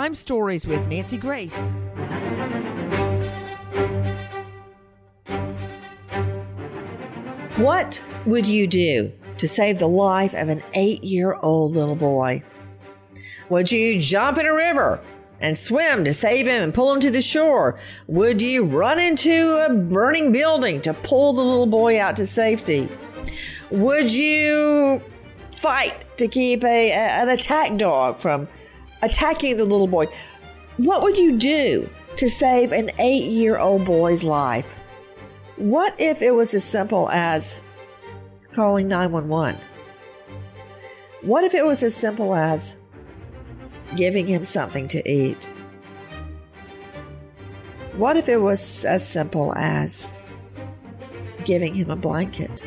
Crime Stories with Nancy Grace. What would you do to save the life of an eight year old little boy? Would you jump in a river and swim to save him and pull him to the shore? Would you run into a burning building to pull the little boy out to safety? Would you fight to keep a, an attack dog from attacking the little boy? What would you do to save an eight year old boy's life? What if it was as simple as calling 911? What if it was as simple as giving him something to eat? What if it was as simple as giving him a blanket?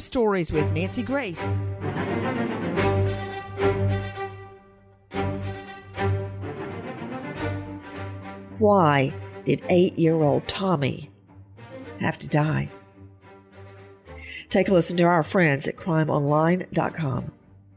Crime Stories with Nancy Grace. Why did eight year old Tommy have to die? Take a listen to our friends at crimeonline.com.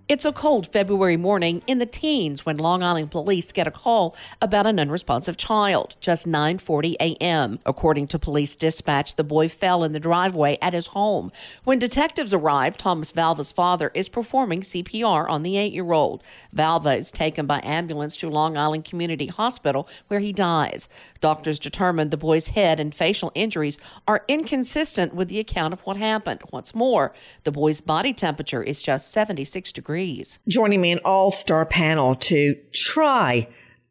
It's a cold February morning in the teens when Long Island police get a call about an unresponsive child, just 9:40 a.m. According to police dispatch, the boy fell in the driveway at his home. When detectives arrive, Thomas Valva's father is performing CPR on the 8-year-old. Valva is taken by ambulance to Long Island Community Hospital where he dies. Doctors determined the boy's head and facial injuries are inconsistent with the account of what happened. What's more, the boy's body temperature is just 76 degrees degrees. Joining me an all star panel to try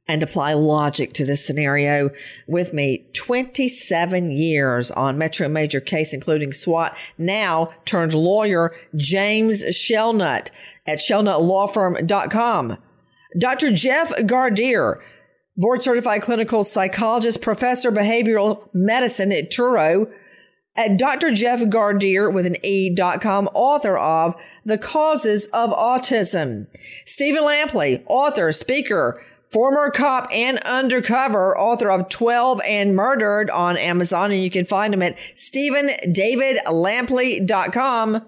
and apply logic to this scenario with me 27 years on Metro Major case, including SWAT, now turned lawyer James Shelnut at shelnutlawfirm.com. Dr. Jeff Gardere, board certified clinical psychologist, professor behavioral medicine at Touro at Dr. Jeff Gardere with an E.com, author of The Causes of Autism. Stephen Lampley, author, speaker, former cop and undercover, author of 12 and Murdered on Amazon. And you can find him at StephenDavidLampley.com.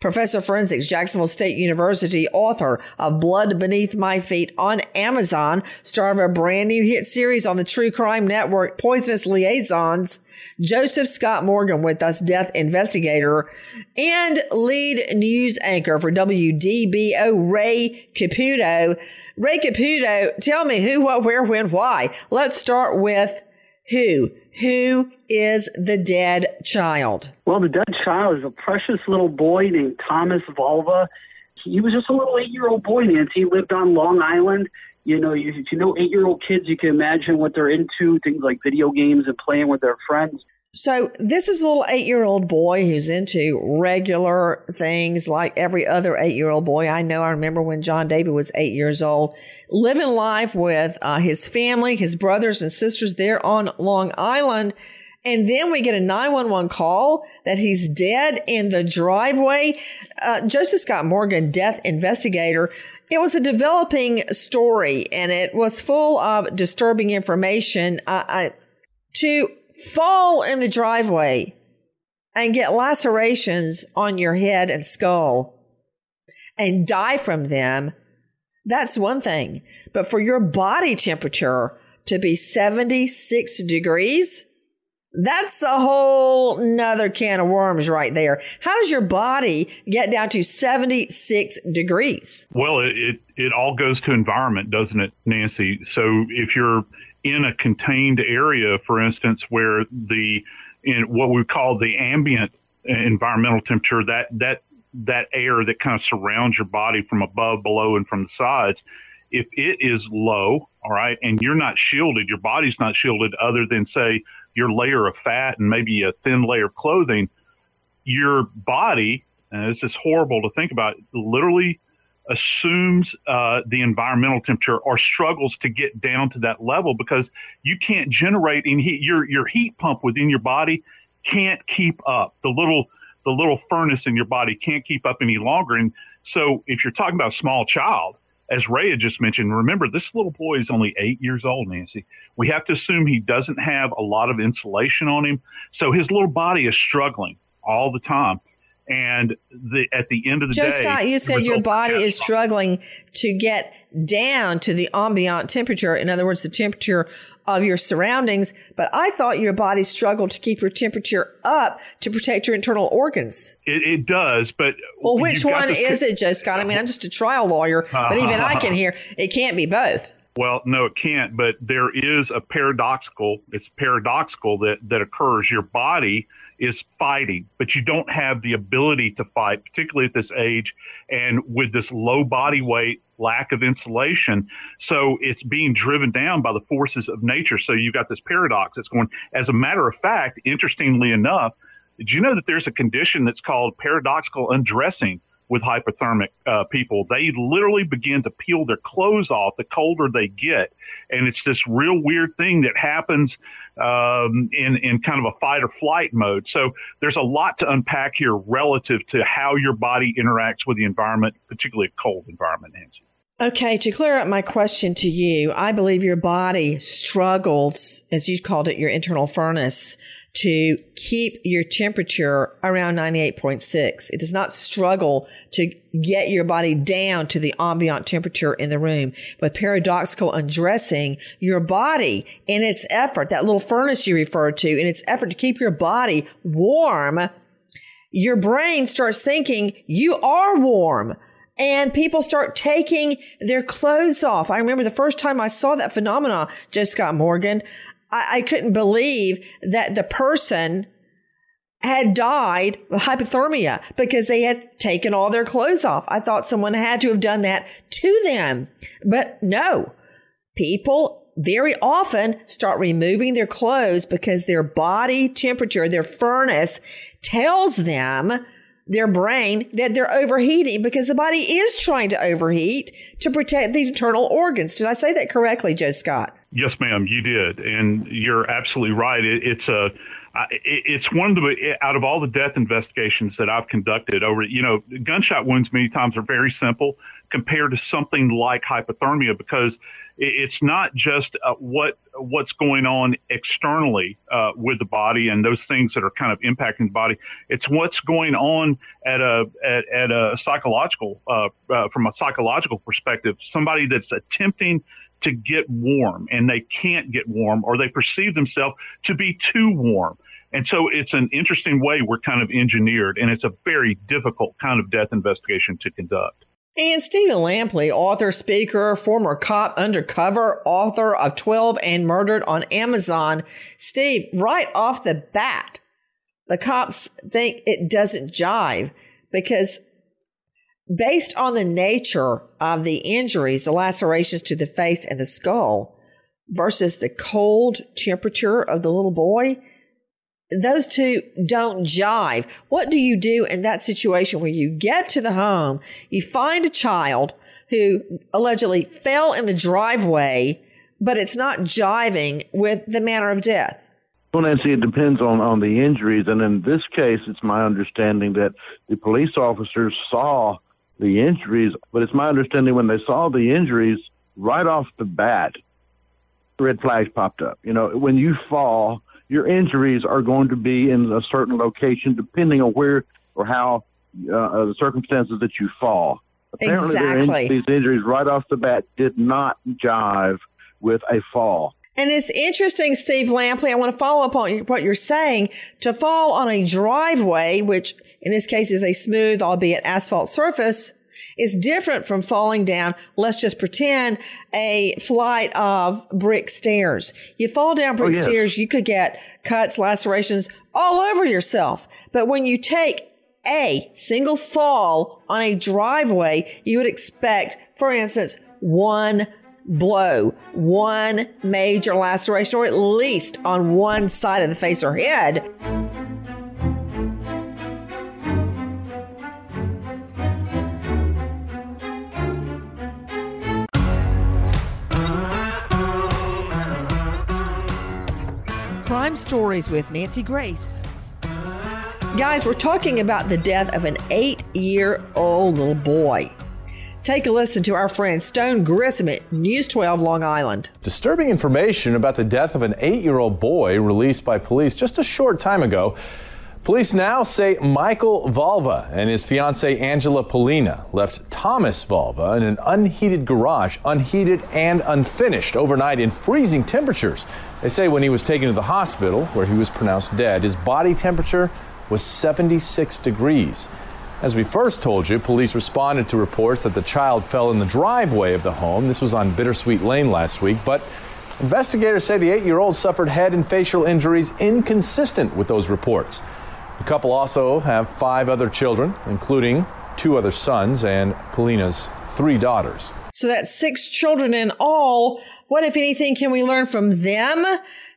Professor of Forensics, Jacksonville State University, author of Blood Beneath My Feet on Amazon, star of a brand new hit series on the True Crime Network, Poisonous Liaisons, Joseph Scott Morgan with us, death investigator, and lead news anchor for WDBO, Ray Caputo. Ray Caputo, tell me who, what, where, when, why. Let's start with who. Who is the dead child? Well, the dead child is a precious little boy named Thomas Valva. He was just a little eight year old boy, Nancy. He lived on Long Island. You know, if you know eight year old kids, you can imagine what they're into things like video games and playing with their friends. So this is a little eight year old boy who's into regular things like every other eight year old boy I know. I remember when John David was eight years old, living life with uh, his family, his brothers and sisters there on Long Island. And then we get a 911 call that he's dead in the driveway. Uh, Joseph Scott Morgan, death investigator. It was a developing story and it was full of disturbing information. Uh, I, to fall in the driveway and get lacerations on your head and skull and die from them, that's one thing. But for your body temperature to be 76 degrees, that's a whole nother can of worms right there. How does your body get down to 76 degrees? Well, it, it, it all goes to environment, doesn't it, Nancy? So if you're in a contained area, for instance, where the in what we call the ambient environmental temperature, that that that air that kind of surrounds your body from above, below, and from the sides, if it is low, all right, and you're not shielded, your body's not shielded, other than say your layer of fat and maybe a thin layer of clothing, your body, and this is horrible to think about, literally assumes uh, the environmental temperature or struggles to get down to that level because you can't generate any heat. Your your heat pump within your body can't keep up. The little the little furnace in your body can't keep up any longer. And so, if you're talking about a small child, as Ray had just mentioned, remember this little boy is only eight years old, Nancy. We have to assume he doesn't have a lot of insulation on him, so his little body is struggling all the time. And the, at the end of the Joe day, Scott, you said your body is struggling to get down to the ambient temperature. In other words, the temperature of your surroundings. But I thought your body struggled to keep your temperature up to protect your internal organs. It, it does, but well, which one is it, Joe Scott? I mean, I'm just a trial lawyer, but uh-huh. even I can hear it can't be both. Well, no, it can't. But there is a paradoxical. It's paradoxical that that occurs. Your body is fighting, but you don't have the ability to fight, particularly at this age and with this low body weight, lack of insulation. So it's being driven down by the forces of nature. So you've got this paradox that's going, as a matter of fact, interestingly enough, did you know that there's a condition that's called paradoxical undressing? With hypothermic uh, people. They literally begin to peel their clothes off the colder they get. And it's this real weird thing that happens um, in, in kind of a fight or flight mode. So there's a lot to unpack here relative to how your body interacts with the environment, particularly a cold environment, Nancy. Okay, to clear up my question to you, I believe your body struggles, as you called it, your internal furnace, to keep your temperature around 98.6. It does not struggle to get your body down to the ambient temperature in the room. With paradoxical undressing, your body, in its effort, that little furnace you referred to, in its effort to keep your body warm, your brain starts thinking you are warm and people start taking their clothes off. I remember the first time I saw that phenomenon, Joe Scott Morgan, I, I couldn't believe that the person had died of hypothermia because they had taken all their clothes off. I thought someone had to have done that to them, but no. People very often start removing their clothes because their body temperature, their furnace tells them their brain that they're overheating because the body is trying to overheat to protect the internal organs. Did I say that correctly, Joe Scott? Yes, ma'am, you did, and you're absolutely right. It, it's a it's one of the out of all the death investigations that I've conducted over you know gunshot wounds many times are very simple compared to something like hypothermia because it's not just uh, what what's going on externally uh, with the body and those things that are kind of impacting the body. It's what's going on at a at, at a psychological uh, uh, from a psychological perspective. Somebody that's attempting to get warm and they can't get warm or they perceive themselves to be too warm. And so it's an interesting way we're kind of engineered, and it's a very difficult kind of death investigation to conduct. And Stephen Lampley, author, speaker, former cop, undercover, author of 12 and Murdered on Amazon. Steve, right off the bat, the cops think it doesn't jive because based on the nature of the injuries, the lacerations to the face and the skull versus the cold temperature of the little boy, those two don't jive. What do you do in that situation where you get to the home, you find a child who allegedly fell in the driveway, but it's not jiving with the manner of death? Well, Nancy, it depends on, on the injuries. And in this case, it's my understanding that the police officers saw the injuries, but it's my understanding when they saw the injuries right off the bat, red flags popped up. You know, when you fall, your injuries are going to be in a certain location depending on where or how uh, the circumstances that you fall. Apparently, exactly. In- these injuries right off the bat did not jive with a fall. And it's interesting, Steve Lampley. I want to follow up on what you're saying. To fall on a driveway, which in this case is a smooth, albeit asphalt surface, is different from falling down, let's just pretend, a flight of brick stairs. You fall down brick oh, yeah. stairs, you could get cuts, lacerations all over yourself. But when you take a single fall on a driveway, you would expect, for instance, one blow, one major laceration, or at least on one side of the face or head. Crime Stories with Nancy Grace. Guys, we're talking about the death of an eight year old little boy. Take a listen to our friend Stone Grissom at News 12 Long Island. Disturbing information about the death of an eight year old boy released by police just a short time ago. Police now say Michael Valva and his fiancee Angela Pollina left Thomas Valva in an unheated garage, unheated and unfinished, overnight in freezing temperatures. They say when he was taken to the hospital, where he was pronounced dead, his body temperature was 76 degrees. As we first told you, police responded to reports that the child fell in the driveway of the home. This was on Bittersweet Lane last week, but investigators say the eight year old suffered head and facial injuries inconsistent with those reports. The couple also have five other children, including two other sons and Pollina's three daughters. So that's six children in all. What, if anything, can we learn from them?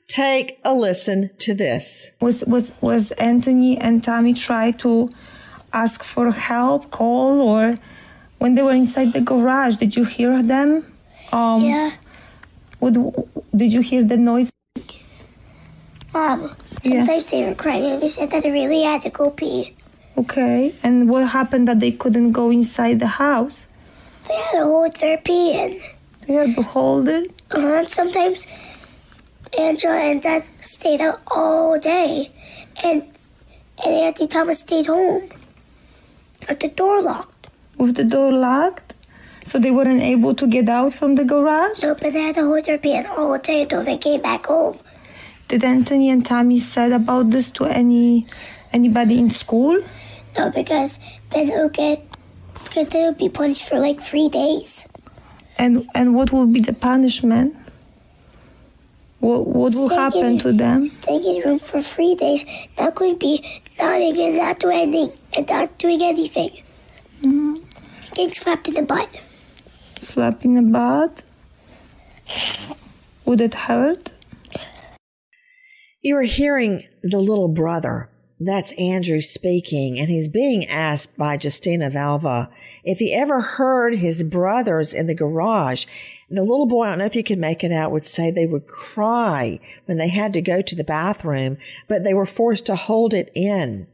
Take a listen to this. Was was was Anthony and Tommy try to ask for help, call, or when they were inside the garage? Did you hear them? Um, yeah. What did you hear the noise? Mom, sometimes yeah. they were crying and they said that they really had to go pee. Okay, and what happened that they couldn't go inside the house? They had to hold their pee in. They had to hold it? Uh-huh. Sometimes Angela and Dad stayed out all day, and and Auntie Thomas stayed home with the door locked. With the door locked? So they weren't able to get out from the garage? No, but they had to hold their pee in all day until they came back home. Did Anthony and Tommy said about this to any anybody in school? No, because then they'll get because they will be punished for like three days. And and what will be the punishment? What what will happen to them? Staying in room for three days, not going to be nodding and not doing anything and not doing anything. Mm-hmm. Getting slapped in the butt. Slapped in the butt? Would it hurt? You are hearing the little brother. That's Andrew speaking, and he's being asked by Justina Valva if he ever heard his brothers in the garage. The little boy, I don't know if you can make it out, would say they would cry when they had to go to the bathroom, but they were forced to hold it in.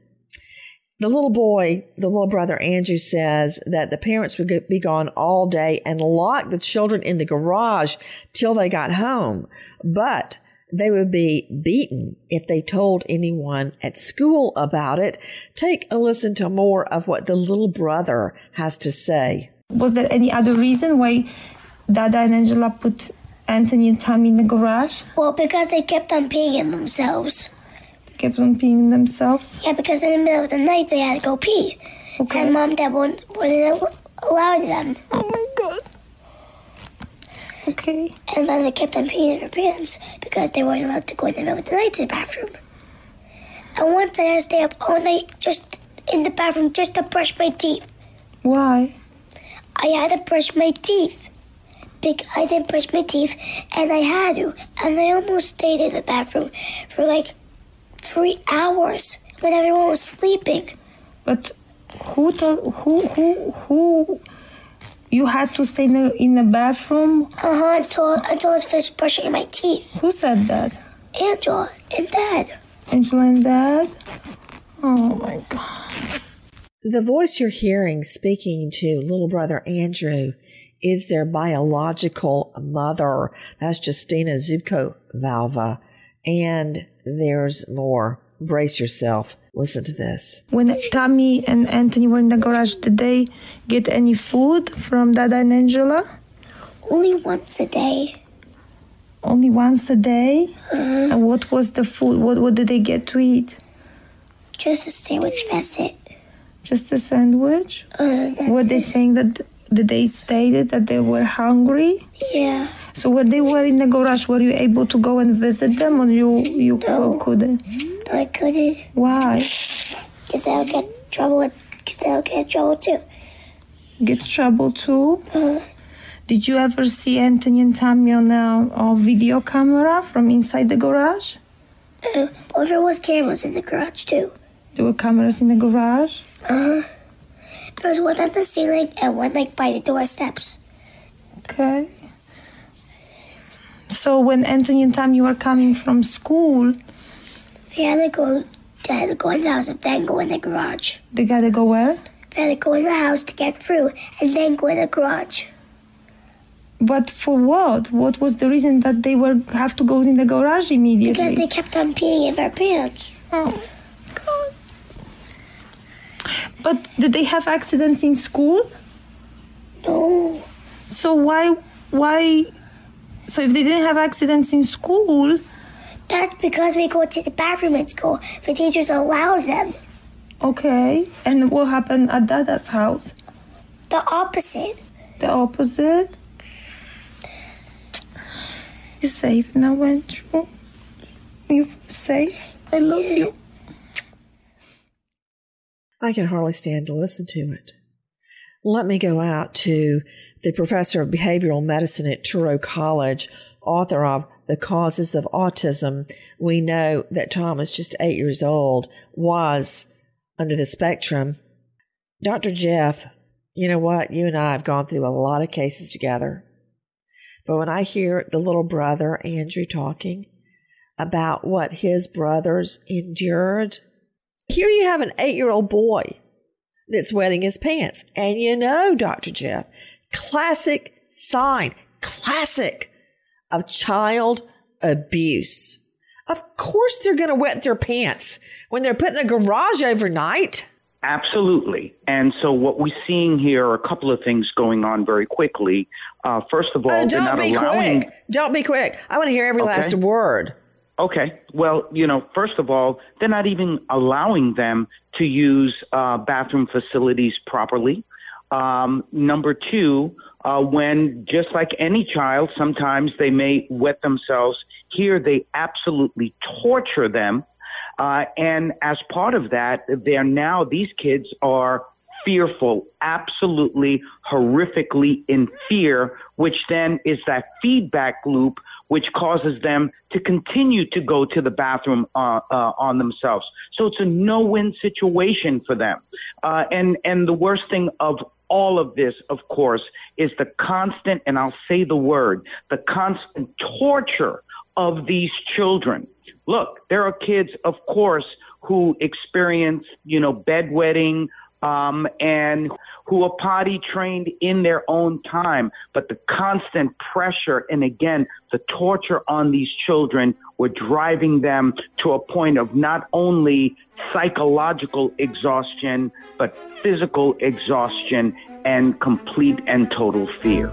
The little boy, the little brother Andrew says that the parents would be gone all day and lock the children in the garage till they got home. But they would be beaten if they told anyone at school about it. Take a listen to more of what the little brother has to say. Was there any other reason why Dada and Angela put Anthony and Tommy in the garage? Well, because they kept on peeing themselves. They kept on peeing themselves? Yeah, because in the middle of the night they had to go pee. Okay. And mom and dad wouldn't, wouldn't allow them. Oh my god. Okay. And then they kept on peeing their pants because they weren't allowed to go in the middle of the night to the bathroom. And once I had to stay up all night just in the bathroom just to brush my teeth. Why? I had to brush my teeth. Big, I didn't brush my teeth, and I had to. And I almost stayed in the bathroom for like three hours when everyone was sleeping. But who told, who, who, who you had to stay in the, in the bathroom? Uh huh, until, until I was finished brushing my teeth. Who said that? Angela and Dad. Angela and Dad? Oh my God. The voice you're hearing speaking to little brother Andrew is their biological mother. That's Justina Zubko Valva. And there's more. Brace yourself. Listen to this. When Tommy and Anthony were in the garage, did they get any food from Dada and Angela? Only once a day. Only once a day? Uh-huh. And what was the food? What, what did they get to eat? Just a sandwich, that's it. Just a sandwich? Uh, were they it. saying that did they stated that they were hungry? Yeah. So when they were in the garage, were you able to go and visit them, or you you no. couldn't? I couldn't. Why? Because I'll get trouble. Because I'll get trouble too. Get trouble too? Uh-huh. Did you ever see Anthony and Tammy on a, a video camera from inside the garage? Uh, well, there was cameras in the garage too. There were cameras in the garage? Uh huh. There was one on the ceiling and one like by the doorsteps. Okay. So when Anthony and Tammy were coming from school, they had to go. They had to go in the house and then go in the garage. They gotta go where? They had to go in the house to get through and then go in the garage. But for what? What was the reason that they were have to go in the garage immediately? Because they kept on peeing in their pants. Oh, God. But did they have accidents in school? No. So why why so if they didn't have accidents in school, That's because we go to the bathroom at school. The teachers allow them. okay. And what happened at Dada's house? The opposite. The opposite? You're safe now, Andrew. You're safe. I love you. I can hardly stand to listen to it. Let me go out to the professor of behavioral medicine at Touro College, author of The Causes of Autism. We know that Thomas, just eight years old, was under the spectrum. Dr. Jeff, you know what? You and I have gone through a lot of cases together. But when I hear the little brother, Andrew, talking about what his brothers endured, here you have an eight year old boy that's wetting his pants. And you know, Dr. Jeff, classic sign, classic of child abuse. Of course, they're going to wet their pants when they're put in a garage overnight. Absolutely. And so what we're seeing here are a couple of things going on very quickly. Uh, first of all, Oh, they're don't not be allowing. quick. Don't be quick. I want to hear every Okay. last word. Okay. Well, you know, first of all, they're not even allowing them to use uh, bathroom facilities properly. Um, number two, uh, when just like any child, sometimes they may wet themselves. Here, they absolutely torture them. Uh, and as part of that, they're now, these kids are fearful, absolutely horrifically in fear, which then is that feedback loop which causes them to continue to go to the bathroom uh, uh, on themselves. So it's a no-win situation for them. Uh, and and the worst thing of all of this, of course, is the constant, and I'll say the word, the constant torture of these children. Look, there are kids, of course, who experience, you know, bedwetting, um, and who are potty trained in their own time. But the constant pressure and again, the torture on these children were driving them to a point of not only psychological exhaustion, but physical exhaustion and complete and total fear.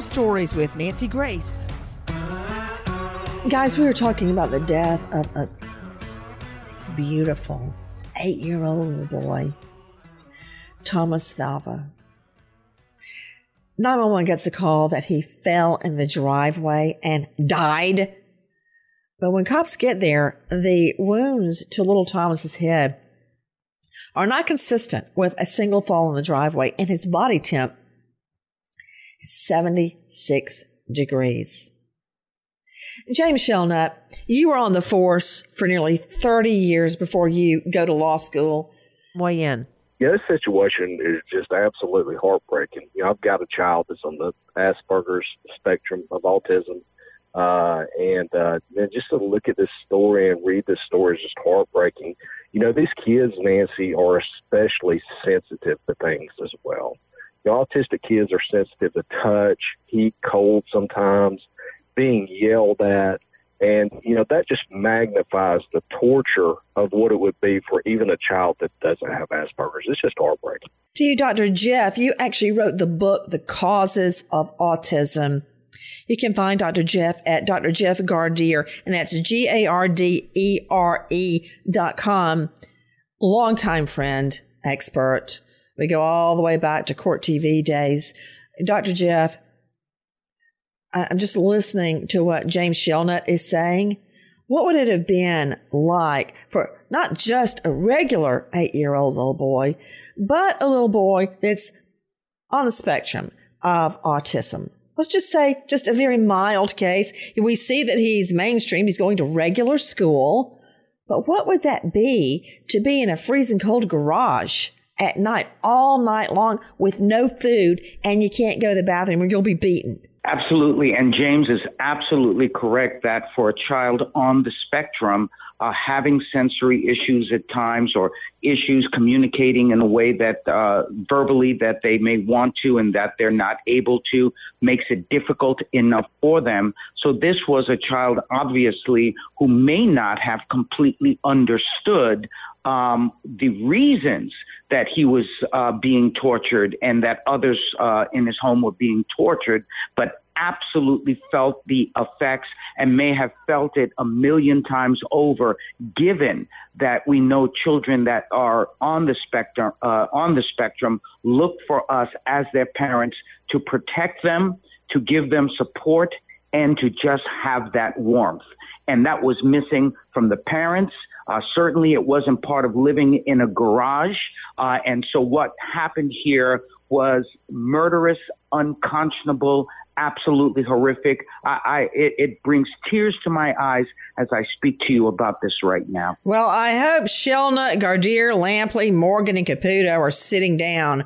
Crime Stories with Nancy Grace. Guys, we were talking about the death of a this beautiful eight year old boy, Thomas Valva. 911 gets a call that he fell in the driveway and died. But when cops get there, the wounds to little Thomas's head are not consistent with a single fall in the driveway, and his body temp 76 degrees. James Shelnut, you were on the force for nearly 30 years before you go to law school. Weigh in. Yeah, this situation is just absolutely heartbreaking. You know, I've got a child that's on the Asperger's spectrum of autism. Uh, and uh, man, just to look at this story and read this story is just heartbreaking. You know, these kids, Nancy, are especially sensitive to things as well. Know, autistic kids are sensitive to touch, heat, cold sometimes, being yelled at. And, you know, that just magnifies the torture of what it would be for even a child that doesn't have Asperger's. It's just heartbreaking. To you, Dr. Jeff, you actually wrote the book, The Causes of Autism. You can find Dr. Jeff at Dr. Jeff Gardere, and that's G A R D E R E dot com. Longtime friend, expert. We go all the way back to court TV days. Dr. Jeff, I'm just listening to what James Shelnut is saying. What would it have been like for not just a regular eight year old little boy, but a little boy that's on the spectrum of autism? Let's just say just a very mild case. We see that he's mainstream, he's going to regular school. But what would that be to be in a freezing cold garage at night, all night long with no food and you can't go to the bathroom or you'll be beaten? Absolutely. And James is absolutely correct that for a child on the spectrum, uh, having sensory issues at times or issues communicating in a way that uh, verbally that they may want to and that they're not able to makes it difficult enough for them. So this was a child, obviously, who may not have completely understood um, the reasons that he was uh, being tortured and that others uh, in his home were being tortured, but absolutely felt the effects and may have felt it a million times over, given that we know children that are on the spectrum uh, on the spectrum look for us as their parents to protect them, to give them support, and to just have that warmth. And that was missing from the parents uh, certainly, it wasn't part of living in a garage. Uh, and so, what happened here was murderous, unconscionable, absolutely horrific. I, I it, it, brings tears to my eyes as I speak to you about this right now. Well, I hope Shelnut, Gardere, Lampley, Morgan, and Caputo are sitting down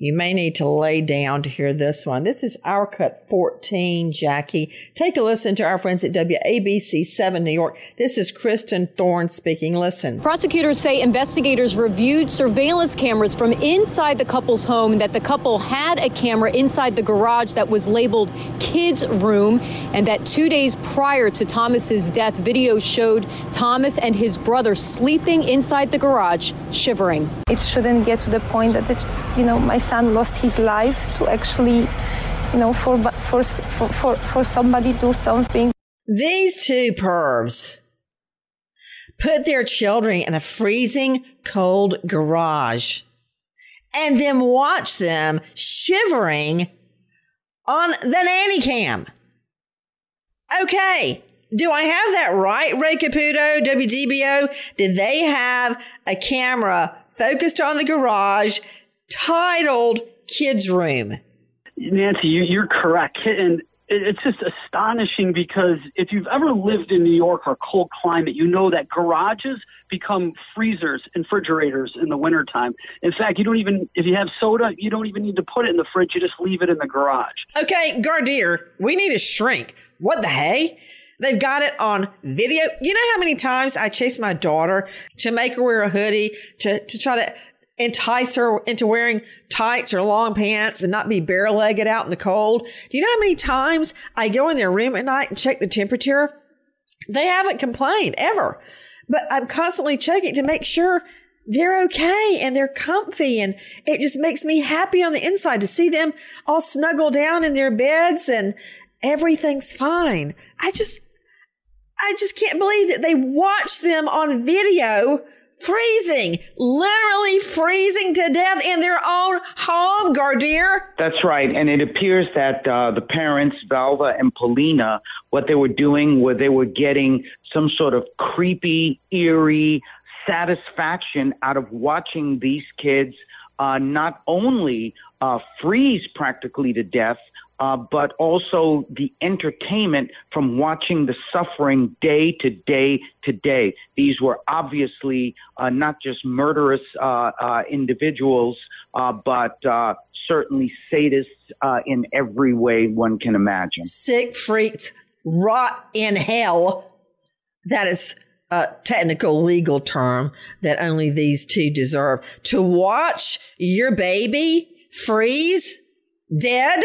you may need to lay down to hear this one. This is Our Cut 14, Jackie. Take a listen to our friends at WABC 7 New York. This is Kristen Thorne speaking. Listen. Prosecutors say investigators reviewed surveillance cameras from inside the couple's home and that the couple had a camera inside the garage that was labeled kids room and that two days prior to Thomas's death, video showed Thomas and his brother sleeping inside the garage, shivering. It shouldn't get to the point that, it, you know, my son lost his life to actually, you know, for, for, for, for somebody do something. These two pervs put their children in a freezing cold garage and then watch them shivering on the nanny cam. Okay. Do I have that right, Ray Caputo, WDBO? Did they have a camera focused on the garage titled Kids Room. Nancy, you, are correct. And it's just astonishing because if you've ever lived in New York or cold climate, you know that garages become freezers and refrigerators in the wintertime. In fact, you don't even, if you have soda, you don't even need to put it in the fridge. You just leave it in the garage. Okay, Gardere, we need a shrink. What the hey? They've got it on video. You know how many times I chase my daughter to make her wear a hoodie to, to try to entice her into wearing tights or long pants and not be bare legged out in the cold. Do you know how many times I go in their room at night and check the temperature? They haven't complained ever, but I'm constantly checking to make sure they're okay and they're comfy. And it just makes me happy on the inside to see them all snuggle down in their beds and everything's fine. I just, I just can't believe that they watch them on video freezing, literally freezing to death in their own home, Gardere. That's right. And it appears that uh, the parents, Valva and Pollina, what they were doing was they were getting some sort of creepy, eerie satisfaction out of watching these kids uh, not only uh, freeze practically to death, uh, but also the entertainment from watching the suffering day to day to day. These were obviously uh, not just murderous uh, uh individuals, uh, but certainly sadists in every way one can imagine. Sick freaks, rot in hell. That is a technical legal term that only these two deserve. To watch your baby freeze dead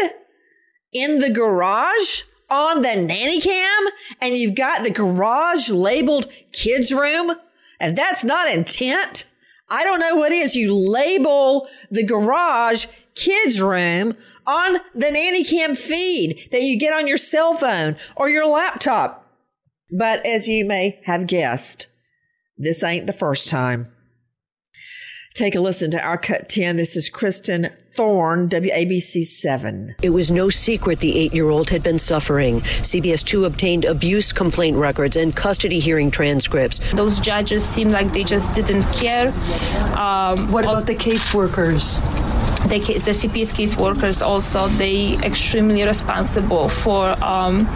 in the garage on the nanny cam and you've got the garage labeled kids room and that's not intent. I don't know what is. You label the garage kids room on the nanny cam feed that you get on your cell phone or your laptop. But as you may have guessed, this ain't the first time. Take a listen to our cut 10. This is Kristen Thorne, WABC 7. It was no secret the eight year old had been suffering. CBS 2 obtained abuse complaint records and custody hearing transcripts. Those judges seemed like they just didn't care. Um, what about the caseworkers? The, the CPS case workers also they extremely responsible for um,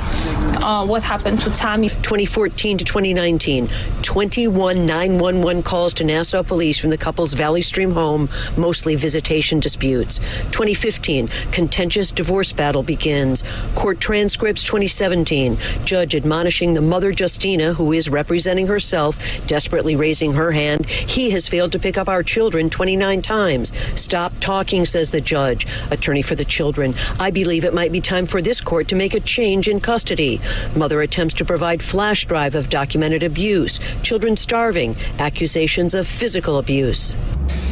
uh, what happened to Tommy. 2014 to 2019, 21 911 calls to Nassau police from the couple's Valley Stream home, mostly visitation disputes. 2015, contentious divorce battle begins. Court transcripts 2017, judge admonishing the mother Justina, who is representing herself, desperately raising her hand. He has failed to pick up our children 29 times. Stop talking, says the judge. Attorney for the children. I believe it might be time for this court to make a change in custody. Mother attempts to provide flash drive of documented abuse, children starving, accusations of physical abuse.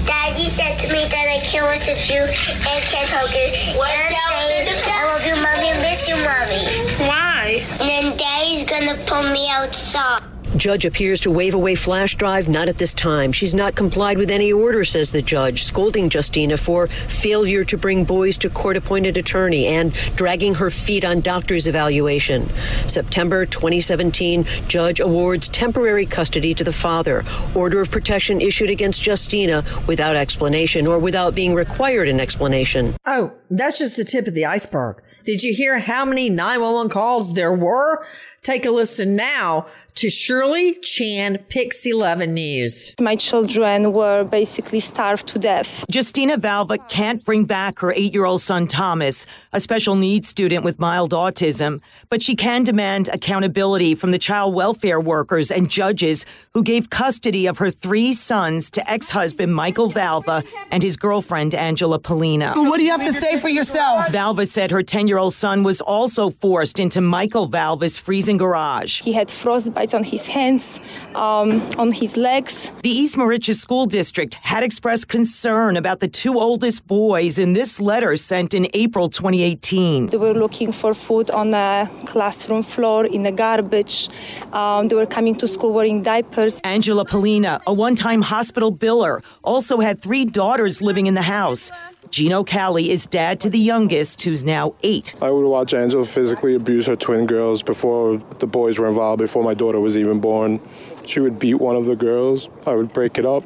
Daddy said to me that I can't listen to you and can't hug you. What? And I'm saying, I love you, mommy. I miss you, mommy. Why? And then daddy's gonna pull me outside. Judge appears to wave away flash drive. Not at this time. She's not complied with any order, says the judge, scolding Justina for failure to bring boys to court appointed attorney and dragging her feet on doctor's evaluation. September 2017, judge awards temporary custody to the father. Order of protection issued against Justina without explanation or without being required an explanation. Oh, that's just the tip of the iceberg. Did you hear how many 911 calls there were? Take a listen now to Shirley Chan, Pix 11 News. My children were basically starved to death. Justina Valva can't bring back her eight year old son Thomas, a special needs student with mild autism, but she can demand accountability from the child welfare workers and judges who gave custody of her three sons to ex husband Michael Valva and his girlfriend Angela Pollina. What do you have to say for yourself? Valva said her 10 year old son was also forced into Michael Valva's freezing garage. He had frostbite on his hands, um, on his legs. The East Moriches School District had expressed concern about the two oldest boys in this letter sent in April 2018. They were looking for food on the classroom floor, in the garbage. Um, they were coming to school wearing diapers. Angela Pollina, a one time hospital biller, also had three daughters living in the house. Gino Cali is dad to the youngest, who's now eight. I would watch Angela physically abuse her twin girls before the boys were involved, before my daughter was even born. She would beat one of the girls. I would break it up.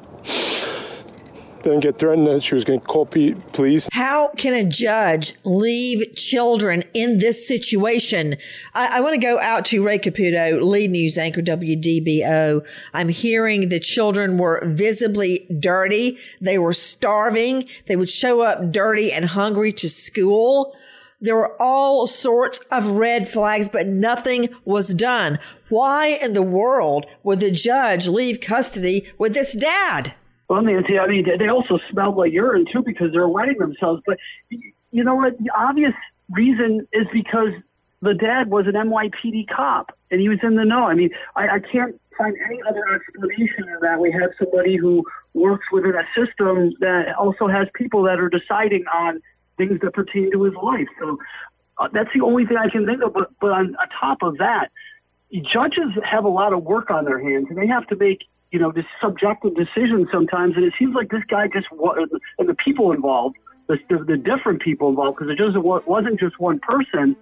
Then get threatened that she was going to call police. How can a judge leave children in this situation? I, I want to go out to Ray Caputo, lead news anchor WDBO. I'm hearing the children were visibly dirty. They were starving. They would show up dirty and hungry to school. There were all sorts of red flags, but nothing was done. Why in the world would the judge leave custody with this dad? Well, Nancy, I mean, they also smelled like urine too because they're wetting themselves. But you know what? The obvious reason is because the dad was an NYPD cop and he was in the know. I mean, I, I can't find any other explanation of that. We have somebody who works within a system that also has people that are deciding on things that pertain to his life. So uh, that's the only thing I can think of. But, but on, on top of that, judges have a lot of work on their hands and they have to make you know, this subjective decision sometimes. And it seems like this guy just, and the people involved, the, the, different people involved, because it just wasn't just one person.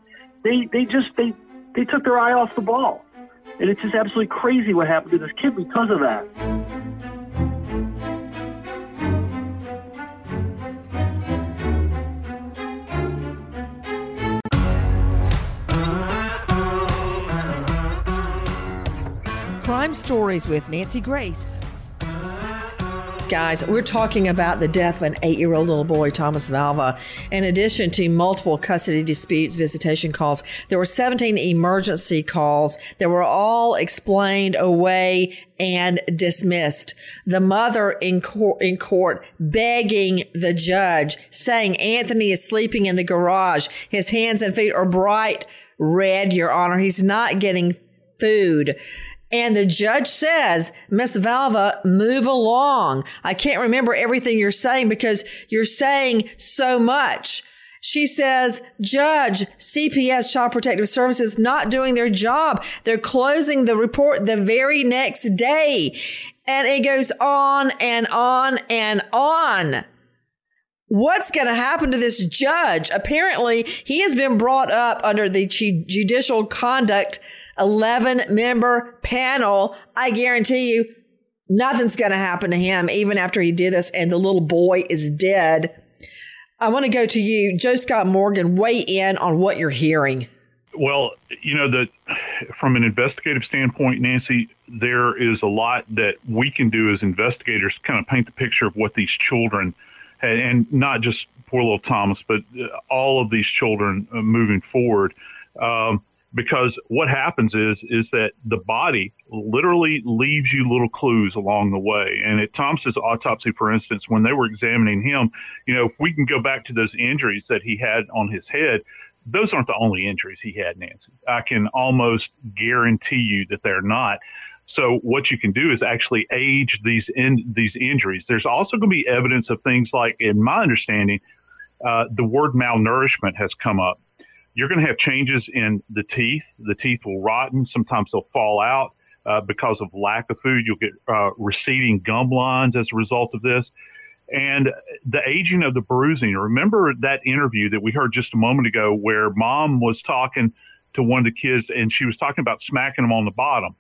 They, they just, they, they took their eye off the ball. And it's just absolutely crazy what happened to this kid because of that. Crime Stories with Nancy Grace. Guys, we're talking about the death of an eight year old little boy, Thomas Valva. In addition to multiple custody disputes, visitation calls, there were 17 emergency calls that were all explained away and dismissed. The mother in court, in court begging the judge, saying Anthony is sleeping in the garage. His hands and feet are bright red, Your Honor. He's not getting food. And the judge says, Miss Valva, move along. I can't remember everything you're saying because you're saying so much. She says, Judge, CPS, Child Protective Services, not doing their job. They're closing the report the very next day. And it goes on and on and on. What's going to happen to this judge? Apparently, he has been brought up under the judicial conduct 11 member panel. I guarantee you nothing's going to happen to him even after he did this and the little boy is dead. I want to go to you, Joe Scott Morgan. Weigh in on what you're hearing. Well, you know that from an investigative standpoint, Nancy, there is a lot that we can do as investigators to kind of paint the picture of what these children, and not just poor little Thomas, but all of these children uh, moving forward. Um, because what happens is is that the body literally leaves you little clues along the way. And at Thomas's autopsy, for instance, when they were examining him, you know, if we can go back to those injuries that he had on his head, those aren't the only injuries he had, Nancy. I can almost guarantee you that they're not. So what you can do is actually age these in these injuries. There's also going to be evidence of things like, in my understanding, uh, the word malnourishment has come up you're going to have changes in the teeth. The teeth will rotten. Sometimes they'll fall out uh, because of lack of food. You'll get uh, receding gum lines as a result of this. And the aging of the bruising. Remember that interview that we heard just a moment ago where mom was talking to one of the kids and she was talking about smacking them on the bottom.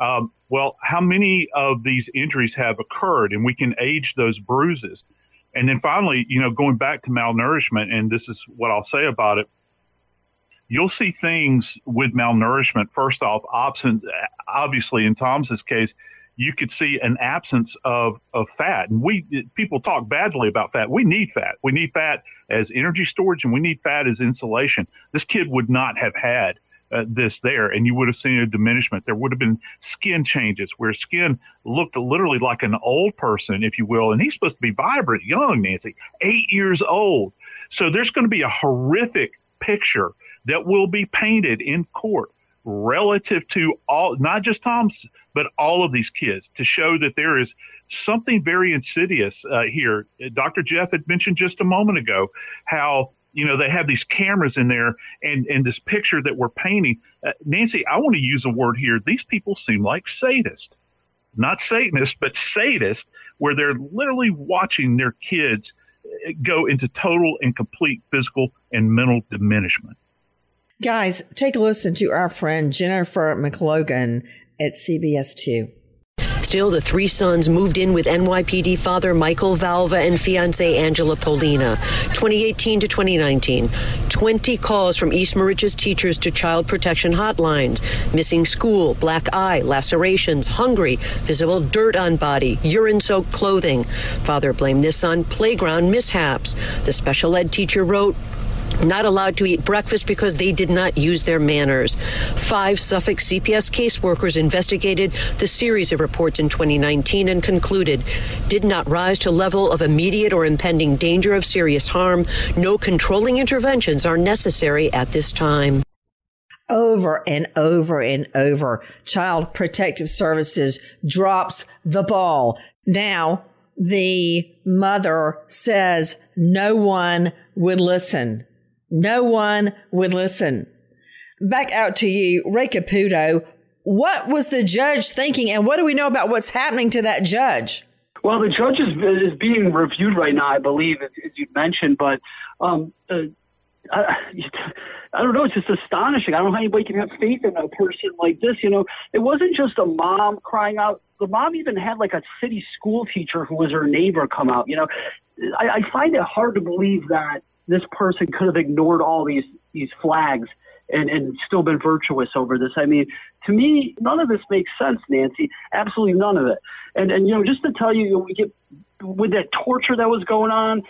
Um, well, how many of these injuries have occurred? And we can age those bruises. And then finally, you know, going back to malnourishment, and this is what I'll say about it you'll see things with malnourishment. First off, absent, obviously in Tom's case, you could see an absence of, of fat. And we people talk badly about fat. We need fat. We need fat as energy storage, and we need fat as insulation. This kid would not have had uh, this there, and you would have seen a diminishment. There would have been skin changes where skin looked literally like an old person, if you will. And he's supposed to be vibrant, young, Nancy, eight years old. So there's going to be a horrific picture that will be painted in court relative to all, not just Tom's, but all of these kids to show that there is something very insidious uh, here. Dr. Jeff had mentioned just a moment ago how you know they have these cameras in there and and this picture that we're painting. Uh, Nancy, I want to use a word here. These people seem like sadists, not Satanists, but sadists, where they're literally watching their kids uh, go into total and complete physical and mental diminishment. Guys, take a listen to our friend Jennifer McLogan at CBS 2. Still, the three sons moved in with NYPD father Michael Valva and fiancee Angela Pollina. 2018 to 2019, 20 calls from East Moriches teachers to child protection hotlines. Missing school, black eye, lacerations, hungry, visible dirt on body, urine soaked clothing. Father blamed this on playground mishaps. The special ed teacher wrote, not allowed to eat breakfast because they did not use their manners. Five Suffolk CPS caseworkers investigated the series of reports in 2019 and concluded did not rise to level of immediate or impending danger of serious harm. No controlling interventions are necessary at this time over and over and over. Child Protective Services drops the ball. Now, the mother says no one would listen. No one would listen. Back out to you, Ray Caputo. What was the judge thinking, and what do we know about what's happening to that judge? Well, the judge is, is being reviewed right now, I believe, as, as you mentioned. But um, uh, I, I don't know. It's just astonishing. I don't know how anybody can have faith in a person like this. You know, it wasn't just a mom crying out. The mom even had like a city school teacher who was her neighbor come out. You know, I, I find it hard to believe that this person could have ignored all these these flags and, and still been virtuous over this. I mean, to me, none of this makes sense, Nancy. Absolutely none of it. And and you know, just to tell you, you know, we get with that torture that was going on,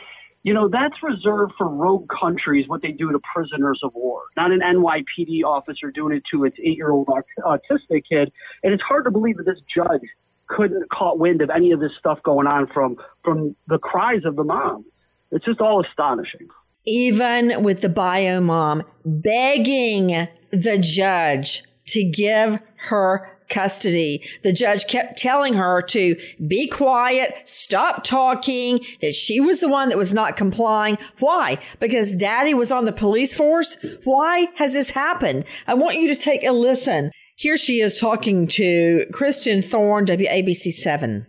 you know, that's reserved for rogue countries what they do to prisoners of war, not an NYPD officer doing it to its eight-year-old autistic kid. And it's hard to believe that this judge couldn't caught wind of any of this stuff going on from from the cries of the mom. It's just all astonishing even with the bio mom begging the judge to give her custody. The judge kept telling her to be quiet, stop talking, that she was the one that was not complying. Why? Because daddy was on the police force? Why has this happened? I want you to take a listen. Here she is talking to Kristin Thorne, WABC 7.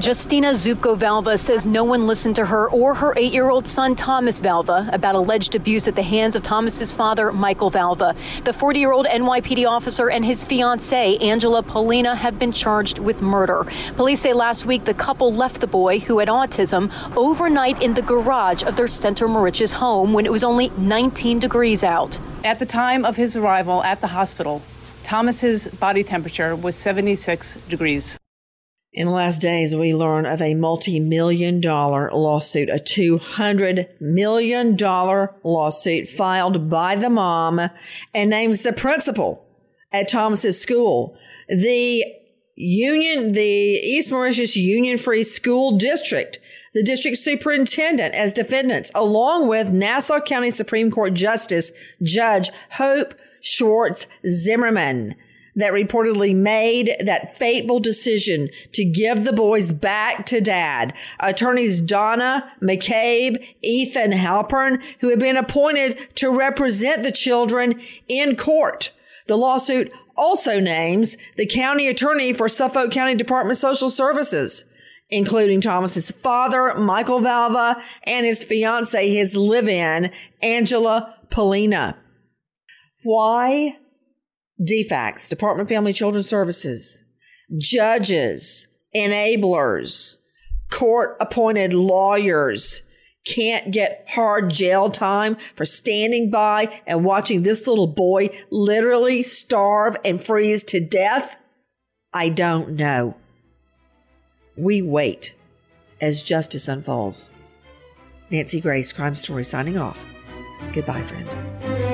Justina Zubko Valva says no one listened to her or her eight year old son, Thomas Valva, about alleged abuse at the hands of Thomas's father, Michael Valva. The 40 year old NYPD officer and his fiancee, Angela Pollina, have been charged with murder. Police say last week the couple left the boy, who had autism, overnight in the garage of their Center Moriches home when it was only 19 degrees out. At the time of his arrival at the hospital, Thomas's body temperature was 76 degrees. In the last days, we learn of a multi million dollar lawsuit, a $200 million lawsuit filed by the mom and names the principal at Thomas's school. The Union, the East Moriches Union Free School District, the district superintendent as defendants, along with Nassau County Supreme Court Justice Judge Hope Schwartz Zimmerman that reportedly made that fateful decision to give the boys back to dad. Attorneys Donna McCabe, Ethan Halpern, who had been appointed to represent the children in court. The lawsuit also names the county attorney for Suffolk County Department of Social Services, including Thomas's father, Michael Valva, and his fiance, his live-in, Angela Pollina. Why DFACS, Department of Family Children Services, judges, enablers, court appointed lawyers can't get hard jail time for standing by and watching this little boy literally starve and freeze to death? I don't know. We wait as justice unfolds. Nancy Grace, Crime Story, signing off. Goodbye, friend.